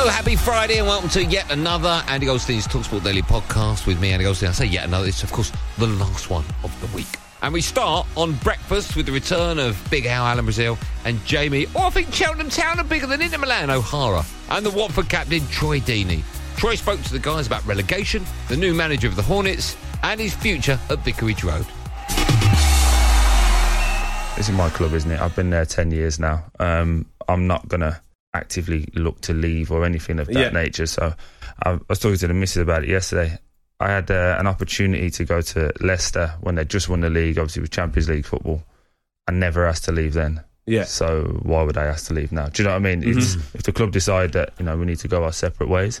Hello, happy Friday, and welcome to yet another Andy Goldstein's Talksport Daily podcast with me, Andy Goldstein. I say yet another, it's of course the last one of the week. And we start on breakfast with the return of Big Al Alan Brazil and Jamie, or I think Cheltenham Town are bigger than Inter Milan O'Hara, and the Watford captain Troy Deeney. Troy spoke to the guys about relegation, the new manager of the Hornets, and his future at Vicarage Road. This is my club, isn't it? I've been there 10 years now. Um, I'm not to actively look to leave or anything of that Yeah. nature. So I, I was talking to the missus about it yesterday. I had uh, an opportunity to go to Leicester when they just won the league, obviously with Champions League football. I never asked to leave then. Yeah. So why would I ask to leave now? Do you know what I mean? It's, if the club decide that you know we need to go our separate ways,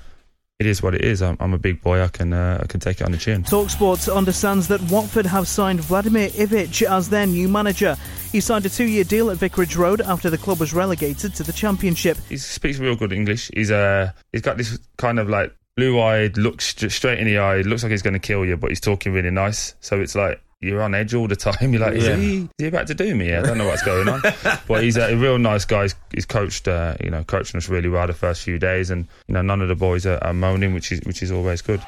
it is what it is. I'm, I'm a big boy. I can uh, I can take it on the chin. Talksport understands that Watford have signed Vladimir Ivic as their new manager. He signed a two year deal at Vicarage Road after the club was relegated to the Championship. he speaks real good English. He's uh he's got this kind of like blue eyed, looks straight in the eye, looks like he's going to kill you, but he's talking really nice. So it's like you're on edge all the time. You're like, is, Yeah. he, is he about to do me? I don't know what's going on. but he's a real nice guy. He's, he's coached, uh, you know, coaching us really well the first few days, and you know, none of the boys are, are moaning, which is which is always good.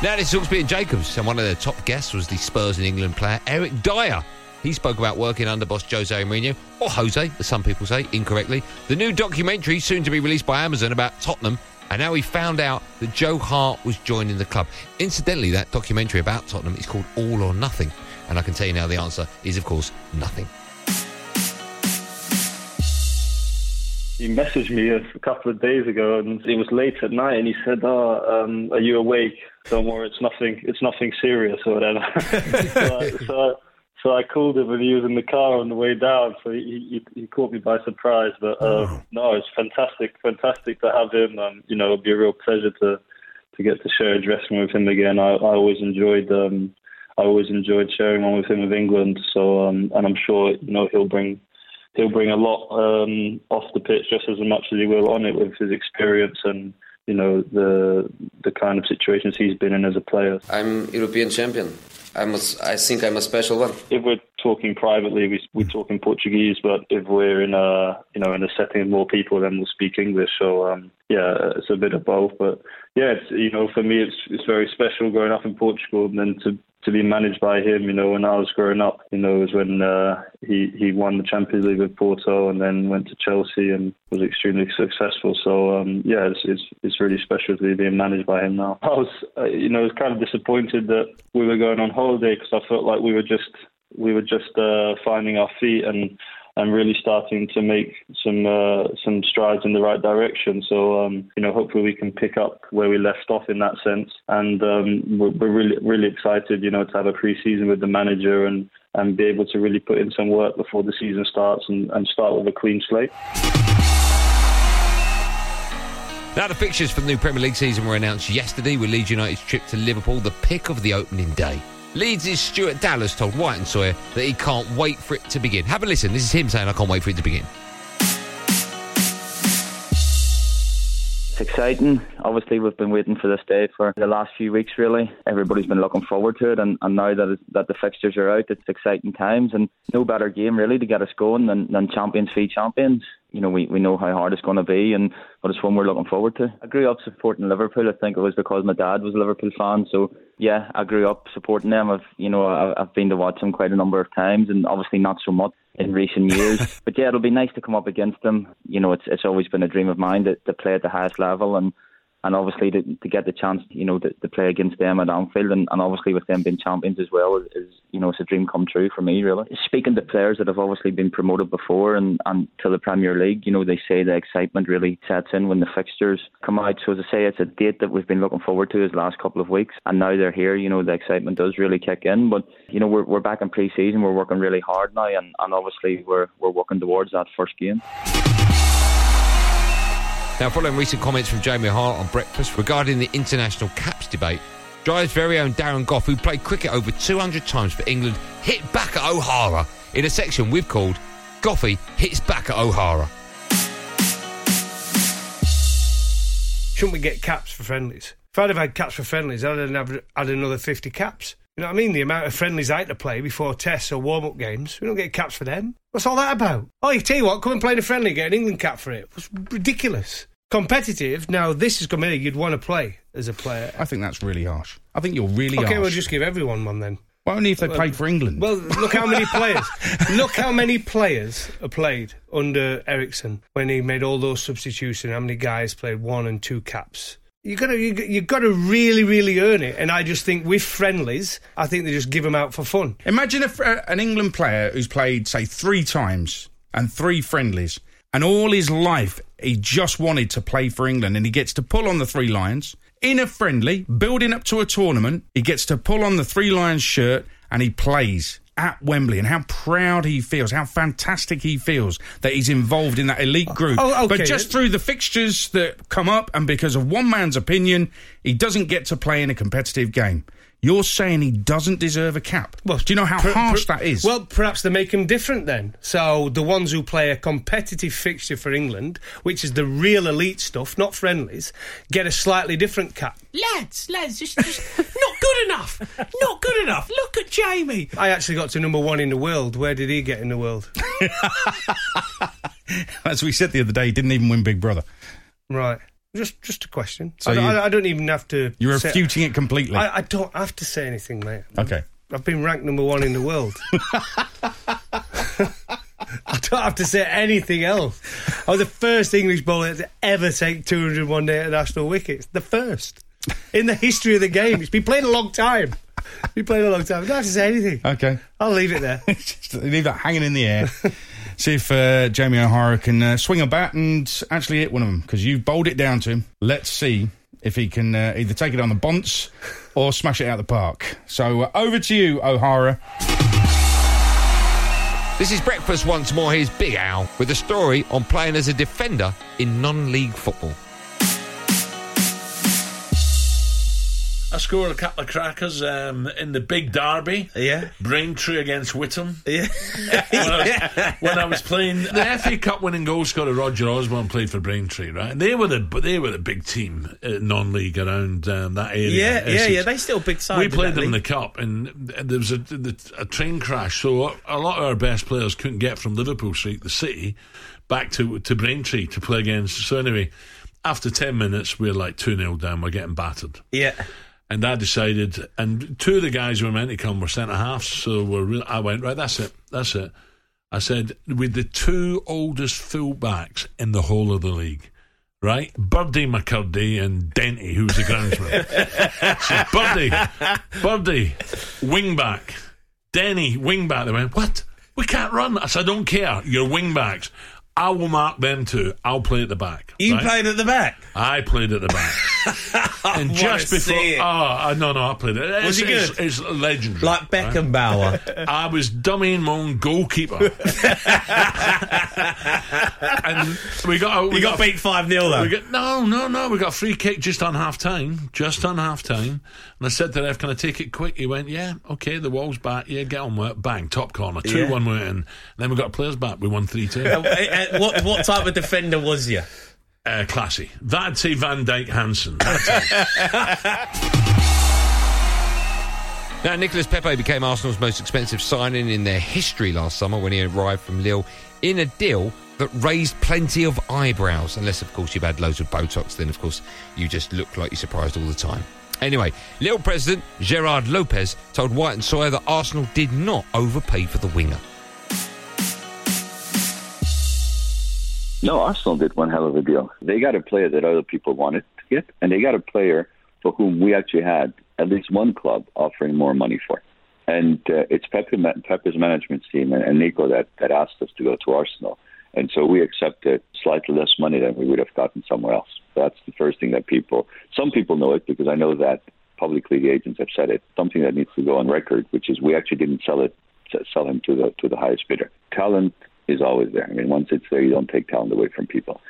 Now, this is Hawksbee and Jacobs, and one of their top guests was the Spurs in England player, Eric Dier. He spoke about working under boss Jose Mourinho, or Jose, as some people say, incorrectly. The new documentary, soon to be released by Amazon, about Tottenham, and now he found out that Joe Hart was joining the club. Incidentally, that documentary about Tottenham is called All or Nothing, and I can tell you now the answer is, of course, nothing. He messaged me a couple of days ago, and it was late at night, and he said, "Oh, um, are you awake? Don't worry, it's nothing. It's nothing serious or whatever." so, so, so I called him, and he was in the car on the way down. So he he, he caught me by surprise. But uh, no, it's fantastic, fantastic to have him. Um, you know, it'll be a real pleasure to to get to share a dressing room with him again. I, I always enjoyed. Um, I always enjoyed sharing one with him with England. So, um, and I'm sure you know he'll bring he'll bring a lot um, off the pitch just as much as he will on it with his experience and you know the the kind of situations he's been in as a player. I'm European champion. I'm a, I think I'm a special one. If we're talking privately, we we talk in Portuguese, but if we're in a you know in a setting of more people, then we'll speak English. So um, yeah, it's a bit of both. But yeah, it's you know for me it's it's very special growing up in Portugal and then to to be managed by him. You know when I was growing up, you know was when uh, he he won the Champions League with Porto and then went to Chelsea and was extremely successful. So um, yeah, it's, it's it's really special to be being managed by him now. I was uh, you know I was kind of disappointed that we were going on holiday because I felt like we were just we were just uh, finding our feet and and really starting to make some uh, some strides in the right direction. So um, you know, hopefully we can pick up where we left off in that sense. And um, we're, we're really really excited, you know, to have a pre-season with the manager and and be able to really put in some work before the season starts and, and start with a clean slate. Now, the fixtures for the new Premier League season were announced yesterday with Leeds United's trip to Liverpool, the pick of the opening day. Leeds' Stuart Dallas told White and Sawyer that he can't wait for it to begin. Have a listen. This is him saying, I can't wait for it to begin. It's exciting. Obviously, we've been waiting for this day for the last few weeks. Really, everybody's been looking forward to it, and, and now that that the fixtures are out, it's exciting times, and no better game really to get us going than, than champions v champions. You know, we, we know how hard it's going to be, and but it's one we're looking forward to. I grew up supporting Liverpool. I think it was because my dad was a Liverpool fan, so yeah, I grew up supporting them. I've you know I've been to watch them quite a number of times, and obviously not so much in recent years. but yeah, it'll be nice to come up against them. You know, it's it's always been a dream of mine to, to play at the highest level, and and obviously to, to get the chance, you know, to, to play against them at Anfield, and, and obviously with them being champions as well, is, you know, it's a dream come true for me, really. Speaking to players that have obviously been promoted before and, and to the Premier League, you know, they say the excitement really sets in when the fixtures come out. So as I say, it's a date that we've been looking forward to the last couple of weeks, and now they're here. You know, the excitement does really kick in. But you know, we're we're back in pre-season. We're working really hard now, and, and obviously we're we're working towards that first game. Now, following recent comments from Jamie Hart on Breakfast regarding the international caps debate, Drive's very own Darren Gough, who played cricket over 200 times for England, hit back at O'Hara in a section we've called Goughy Hits Back at O'Hara. Shouldn't we get caps for friendlies? If I'd have had caps for friendlies, I'd have had another 50 caps. You know what I mean? The amount of friendlies I had to play before tests or warm up games. We don't get caps for them. What's all that about? Oh, you tell you what, come and play in a friendly, get an England cap for it. It's ridiculous. Competitive. Now, this is coming you'd want to play as a player. I think that's really harsh. I think you're really okay, harsh. we'll just give everyone one then. Why only if they played for England? Well, look how many players. look how many players are played under Eriksson when he made all those substitutions. How many guys played one and two caps? You gotta, you, you gotta really, really earn it. And I just think with friendlies, I think they just give them out for fun. Imagine if uh, an England player who's played, say, three times and three friendlies, and all his life he just wanted to play for England, and he gets to pull on the three lions in a friendly, building up to a tournament. He gets to pull on the three lions shirt, and he plays at Wembley and how proud he feels, how fantastic he feels that he's involved in that elite group. Oh, okay. But just through the fixtures that come up and because of one man's opinion, he doesn't get to play in a competitive game. You're saying he doesn't deserve a cap. Well, do you know how per- harsh per- that is? Well, perhaps they make him different then. So the ones who play a competitive fixture for England, which is the real elite stuff, not friendlies, get a slightly different cap. Lads, lads, just, just not good enough. Not good enough. Look at Jamie. I actually got to number one in the world. Where did he get in the world? As we said the other day, he didn't even win Big Brother. Right. Just, just a question. So I, don't, you- I, I don't even have to. You're say- refuting it completely. I, I don't have to say anything, mate. okay. I've been ranked number one in the world. I don't have to say anything else. I was the first English bowler to ever take 201 day international wickets. The first in the history of the game. It's been playing a long time. It's been playing a long time. I don't have to say anything. Okay. I'll leave it there. Just leave that hanging in the air. See if uh, Jamie O'Hara can uh, swing a bat and actually hit one of them because you've bowled it down to him. Let's see if he can uh, either take it on the bunts or smash it out the park. So uh, over to you, O'Hara. This is Breakfast once more. Here's Big Al with a story on playing as a defender in non league football. I scored a couple of crackers um, in the big derby. Yeah. Braintree against Witham. Yeah. when, I was, when I was playing the FA Cup winning goal scorer Roger Osborne played for Braintree, right? And they were the they were the big team uh, non-league around um, that area. Yeah, yeah, Essex. yeah. They still big side. We played that them in the cup, and there was a, the- a train crash. So a lot of our best players couldn't get from Liverpool Street, the city, back to to Braintree to play against. So anyway, after ten minutes, we are like two 0 down. We're getting battered. Yeah. And I decided, and two of the guys who were meant to come were centre halves, so we're re- I went right. That's it. That's it. I said with the two oldest fullbacks in the whole of the league, right? Birdie McCurdy and Denty, who's the groundsman. so Birdie, Birdie, wingback. Denny, wingback. They went, what? We can't run. I said, I don't care. You're wing backs. I will mark them too. I'll play at the back. You right? played at the back. I played at the back. and just before, oh no, no, I played it. It's, Was he it's- good? It's, legendary, Like right? Beckenbauer. I was dummying my own goalkeeper, and we got we You got beat 5 0 though. we got no, no, no. We got a free kick just on half time, just on half time. And I said to ref, "Can I take it quick?" He went, "Yeah, okay." The wall's back. Yeah, get on with it. Bang, top corner, two Yeah. one went in. Then we got players back. We won three two. Uh, uh, what, what type of defender was you? Uh, classy. That's a Van Dijk Hansen. Now, Nicolas Pepe became Arsenal's most expensive signing in their history last summer when he arrived from Lille in a deal that raised plenty of eyebrows. Unless, of course, you've had loads of Botox, then, of course, you just look like you're surprised all the time. Anyway, Lille president Gerard Lopez told White and Sawyer that Arsenal did not overpay for the winger. No, Arsenal did one hell of a deal. They got a player that other people wanted to get, and they got a player for whom we actually had at least one club offering more money for. And uh, it's Pepe, Pepe's management team and, and Nico that, that asked us to go to Arsenal. And so we accepted slightly less money than we would have gotten somewhere else. That's the first thing that people, some people know it because I know that publicly the agents have said it. Something that needs to go on record, which is we actually didn't sell it, sell him to the to the highest bidder. Talent is always there. I mean, once it's there, you don't take talent away from people.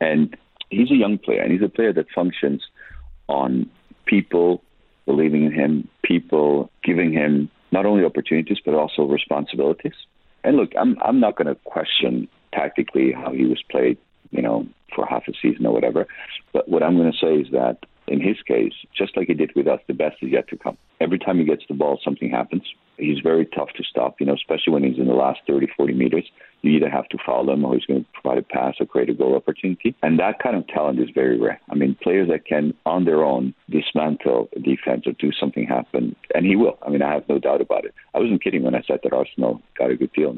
And he's a young player, and he's a player that functions on people believing in him, people giving him not only opportunities but also responsibilities. And look, I'm I'm not going to question tactically how he was played, you know, for half a season or whatever. But what I'm going to say is that in his case, just like he did with us, the best is yet to come. Every time he gets the ball, something happens. He's very tough to stop, you know, especially when he's in the last 30, 40 meters. You either have to foul him or he's going to provide a pass or create a goal opportunity. And that kind of talent is very rare. I mean, players that can, on their own, dismantle a defense or do something happen, and he will. I mean, I have no doubt about it. I wasn't kidding when I said that Arsenal got a good deal.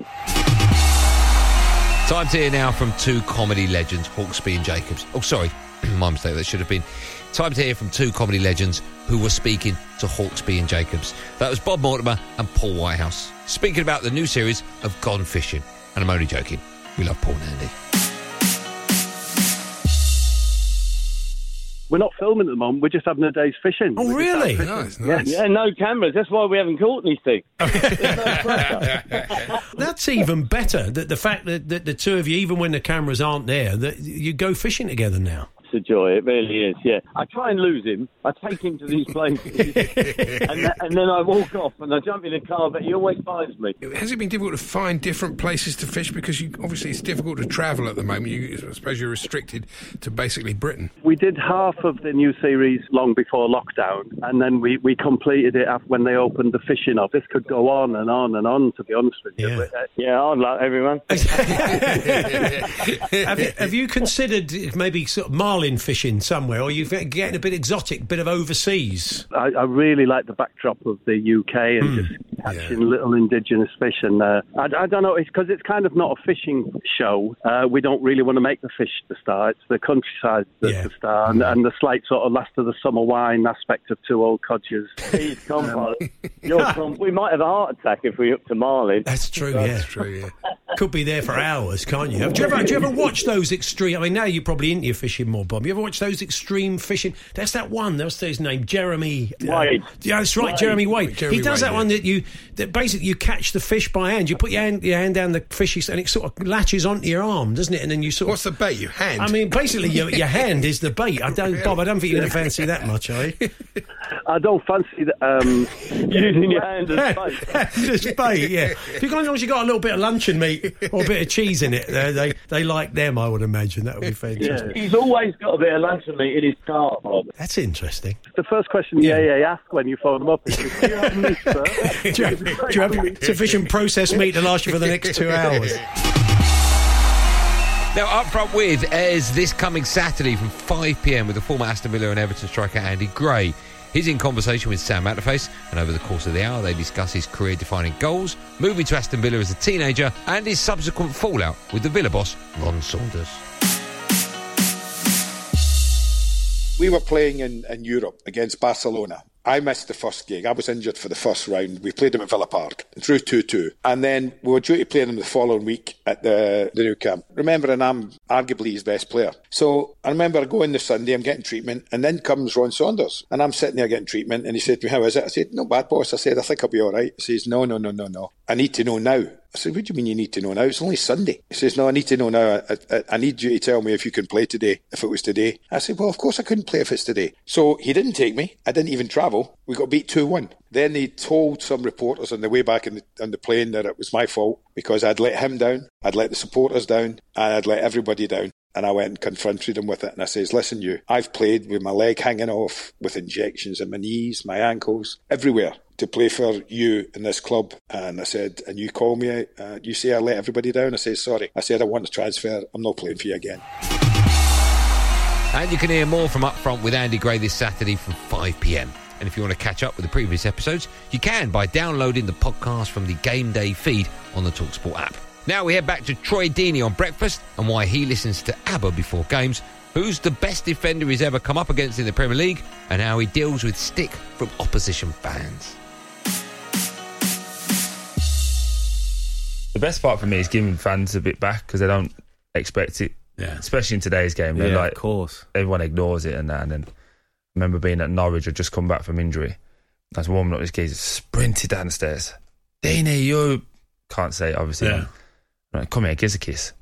Time to hear now from two comedy legends, Hawksbee and Jacobs. Oh, sorry, my mistake. That should have been. Time to hear from two comedy legends who were speaking to Hawksbee and Jacobs. That was Bob Mortimer and Paul Whitehouse, speaking about the new series of Gone Fishing. And I'm only joking. We love Paul and Andy. We're not filming at the moment. We're just having a day's fishing. Oh, We're really? out Nice, nice. Yeah. Yeah, no cameras. That's why we haven't caught anything. That's even better. That the fact that, that the two of you, even when the cameras aren't there, that you go fishing together now. It's a joy. It really is. Yeah. I try and lose him. I take him to these places, and, th- and then I walk off and I jump in the car. But he always finds me. Has it been difficult to find different places to fish because you obviously it's difficult to travel at the moment? You, I suppose you're restricted to basically Britain. We did half of the new series long before lockdown, and then we, we completed it af- when they opened the fishing off. This could go on and on and on, to be honest with you. But, uh, Yeah, hard luck, everyone. have, you, have you considered maybe sort of marlin fishing somewhere, or you're getting a bit exotic, bit of overseas? I, I really like the backdrop of the UK and just catching little indigenous fish. And uh, I, I don't know, it's because it's kind of not a fishing show. Uh, we don't really want to make the fish the star. It's the countryside that's the star, and, and the slight sort of last of the summer wine aspect of two old codgers. Please come, Paul. You're from, we might have a heart attack if we up to Marlin. That's true. yeah, true. Yeah. Could be there for hours, can't you? Do you ever, do you ever watch those extreme? I mean, now you're probably into your fishing more, Bob. You ever watch those extreme fishing? That's that one. That's his name, Jeremy uh, Wade. yeah, that's right, Wade. Jeremy Wade. Jeremy he does Wade, that yeah. one that you that basically you catch the fish by hand. You put your hand, your hand down the fish, and it sort of latches onto your arm, doesn't it? And then you sort of What's of. the bait? Your hand? I mean, basically, your, your hand is the bait. I don't, Bob. I don't think you're going to fancy that much, are you? I don't fancy that. Um, Using your hand as bait. Just bait, yeah. If you got, as long as you got a little bit of luncheon meat or a bit of cheese in it, they they, they like them. I would imagine that would be fantastic. He's always got a bit of luncheon meat in his car, Bob. That's interesting. the first question yeah. yeah, ask when you phone them up is, do you have meat, sir? do, you have, do you have sufficient processed meat to last you for the next two hours? Now, up front with is this coming Saturday from 5 pm with the former Aston Villa and Everton striker Andy Gray. He's in conversation with Sam Matterface, and over the course of the hour, they discuss his career defining goals, moving to Aston Villa as a teenager, and his subsequent fallout with the Villa boss, Ron Saunders. We were playing in, in Europe against Barcelona. I missed the first gig. I was injured for the first round. We played them at Villa Park, drew 2 2. And then we were due to play them the following week at the, the Nou Camp. Remembering I'm arguably his best player. So I remember going this Sunday, I'm getting treatment, and then comes Ron Saunders. And I'm sitting there getting treatment, and he said to me, How is it? I said, No bad, boss. I said, I think I'll be all right. He says, No, no, no, no, no. I need to know now. I said, What do you mean you need to know now? It's only Sunday. He says, No, I need to know now. I, I, I need you to tell me if you can play today, if it was today. I said, Well, of course I couldn't play if it's today. So he didn't take me. I didn't even travel. We got beat 2 1. Then they told some reporters on the way back in the, on the plane that it was my fault because I'd let him down, I'd let the supporters down, and I'd let everybody down. And I went and confronted him with it. And I says, listen, you, I've played with my leg hanging off, with injections in my knees, my ankles, everywhere to play for you in this club. And I said, and you call me, uh, you say I let everybody down. I said, sorry. I said, I want to transfer. I'm not playing for you again. And you can hear more from Up Front with Andy Gray this Saturday from 5 pm. And if you want to catch up with the previous episodes, you can by downloading the podcast from the Game Day feed on the Talksport app. Now we head back to Troy Deeney on breakfast and why he listens to ABBA before games, who's the best defender he's ever come up against in the Premier League, and how he deals with stick from opposition fans. The best part for me is giving fans a bit back because they don't expect it. Yeah. Especially in today's game. They're Yeah, like, of course. Everyone ignores it and that. And then I remember being at Norwich, I'd just come back from injury. I was warming up this geezer, sprinted down the stairs. Deeney, you can't say it, obviously. Yeah. Like, come here, give us a kiss.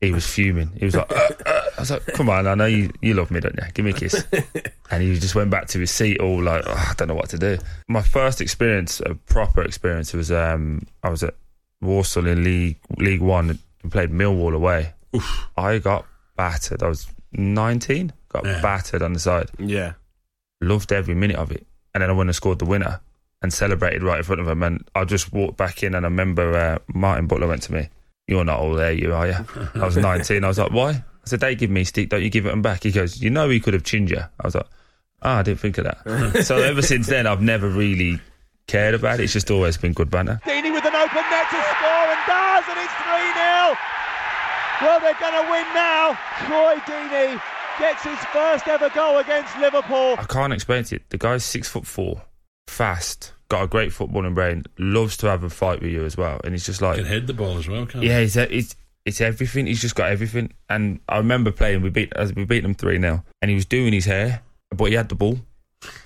He was fuming. He was like, "Uh, uh." I was like, come on, I know you, you love me, don't you? Give me a kiss. and he just went back to his seat, all like, "Oh, I don't know what to do. My first experience, a proper experience, was um, I was at Walsall in League League One. We played Millwall away. I got battered. I was 19, got Yeah. battered on the side. Yeah. Loved every minute of it. And then I went and scored the winner and celebrated right in front of him. And I just walked back in and I remember uh, Martin Butler went to me, You're not all there, you are you? I was 19. I was like, Why? I said, They give me stick, don't you give it them back? He goes, You know, he could have chinned you. I was like, Ah, I didn't think of that. so ever since then, I've never really cared about it. It's just always been good banter. Deeney with an open net to score and does, and it's 3 0. Well, they're going to win now. Troy Deeney gets his first ever goal against Liverpool. I can't explain it. The guy's six foot four, fast, got a great footballing brain, loves to have a fight with you as well. And he's just like, Can head the ball as well, can't yeah, he's, it's it's everything. He's just got everything. And I remember playing. We beat as we beat them three 0 and he was doing his hair, but he had the ball,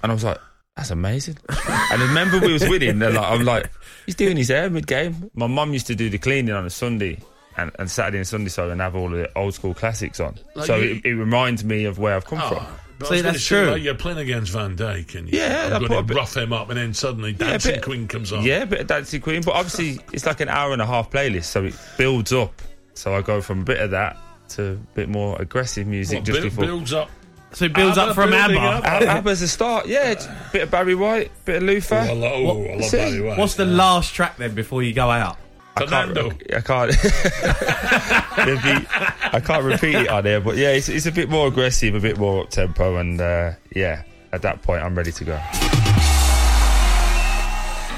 and I was like, that's amazing. and I remember we was winning. And like, I'm like, he's doing his hair mid game. My mum used to do the cleaning on a Sunday. And, and Saturday and Sunday, so and have all the old school classics on. Like so you- it, it reminds me of where I've come ah, from. But I was gonna like, you're playing against Van Dijk and Yeah, you're I going to bit- rough him up and then suddenly Yeah, Dancing bit- Queen comes on. Yeah, a bit of Dancing Queen, but obviously it's like an hour and a half playlist, so it builds up. So I go from a bit of that to a bit more aggressive music What, just build- before. builds up. So it builds up from building ABBA. up. ABBA's a start, yeah. it's bit of Barry White, bit of Luther. Oh, I lo- oh, I love Barry White. What's the last track then before you go out? I can't. I can't. Be- I can't repeat it on there, but yeah, it's, it's a bit more aggressive, a bit more up tempo, and uh, yeah, at that point, I'm ready to go.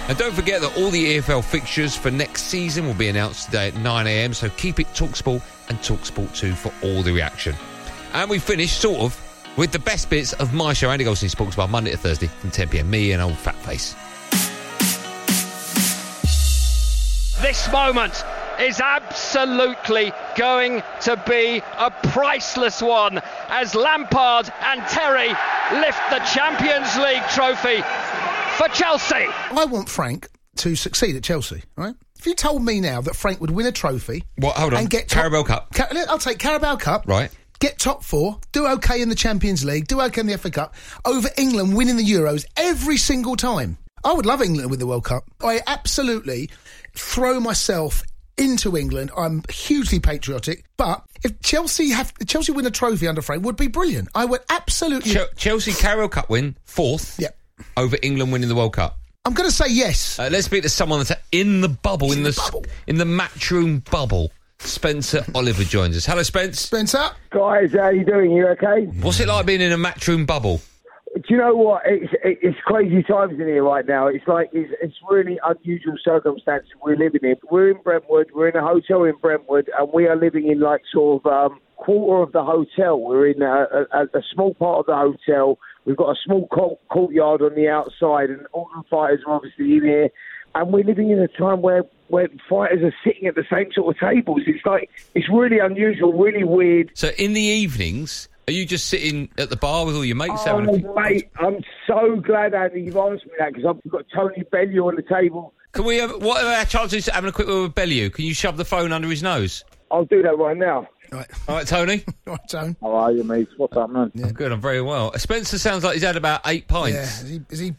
And don't forget that all the EFL fixtures for next season will be announced today at 9am, so keep it Talksport and Talksport 2 for all the reaction. And we finish, sort of, with the best bits of my show, Andy Goldstein Sports Bar, Monday to Thursday from 10pm. Me and old fat face. This moment is absolutely going to be a priceless one as Lampard and Terry lift the Champions League trophy for Chelsea. I want Frank to succeed at Chelsea, right? If you told me now that Frank would win a trophy, What? Hold on. and get top- Carabao Cup. Ca- I'll take Carabao Cup, Right. Get top four, do okay in the Champions League, do okay in the FA Cup, over England winning the Euros every single time. I would love England with the World Cup. I absolutely throw myself into England. I'm hugely patriotic, but if Chelsea have Chelsea win a trophy under Frank would be brilliant. I would absolutely. Chel- Chelsea Carabao Cup win, fourth. Yep. Over England winning the World Cup. I'm going to say yes. Uh, let's speak to someone that's in the bubble, in, the, s- in the matchroom bubble. Spencer Oliver joins us. Hello, Spence. Spencer. Guys, how are you doing? You okay? What's it like being in a matchroom bubble? Do you know what? It's it's crazy times in here right now. It's like it's, it's really unusual circumstances we're living in. We're in Brentwood. We're in a hotel in Brentwood, and we are living in like sort of um, quarter of the hotel. We're in a, a, a small part of the hotel. We've got a small court, courtyard on the outside, and all the fighters are obviously in here. And we're living in a time where where fighters are sitting at the same sort of tables. It's like it's really unusual, really weird. So in the evenings, are you just sitting at the bar with all your mates Oh, having a few- mate, I'm so glad, Andy, you've asked me that because I've got Tony Bellew on the table. Can we have, what are our chances of having a quick word with Bellew? Can you shove the phone under his nose? I'll do that right now. Right. All right, Tony. right, Tone. How are you, mate? What's up, man? I'm good, I'm very well. Spencer sounds like he's had about eight pints. Yeah, is he, is he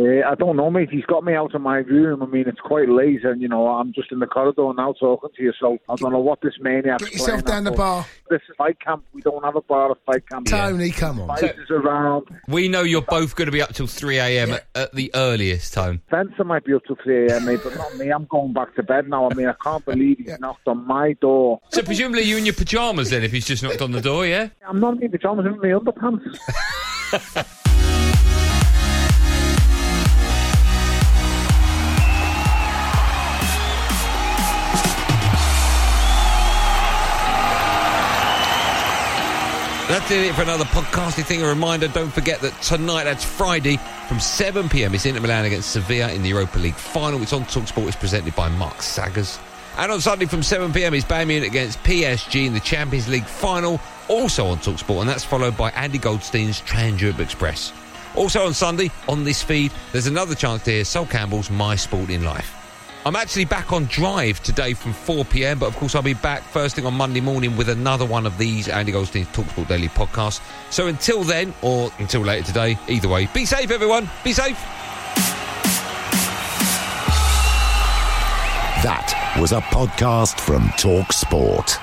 Uh, I don't know, mate. He's got me out of my room. I mean, it's quite late, and you know, I'm just in the corridor now talking to you. So I don't know what this maniac's Get yourself down at, the bar. This is fight camp. We don't have a bar at fight camp. Tony, come on. Spices around. We know you're both going to be up till 3 a.m. at, at the earliest time. Spencer might be up till 3 a.m., mate, but not me. I'm going back to bed now. I mean, I can't believe he's knocked on my door. So presumably you in your pyjamas then, if he's just knocked on the door, yeah? I'm not in my pajamas, I'm in my underpants. That's it for another podcasting thing. A reminder, don't forget that tonight, that's Friday, from 7pm, it's Inter Milan against Sevilla in the Europa League final. It's on TalkSport. It's presented by Mark Saggers. And on Sunday from 7pm, it's Bayern Munich against PSG in the Champions League final, also on TalkSport. And that's followed by Andy Goldstein's Trans Europe Express. Also on Sunday, on this feed, there's another chance to hear Sol Campbell's My Sport in Life. I'm actually back on drive today from 4 pm, but of course I'll be back first thing on Monday morning with another one of these Andy Goldstein's Talksport Daily podcasts. So until then, or until later today, either way, be safe, everyone. Be safe. That was a podcast from Talk Sport.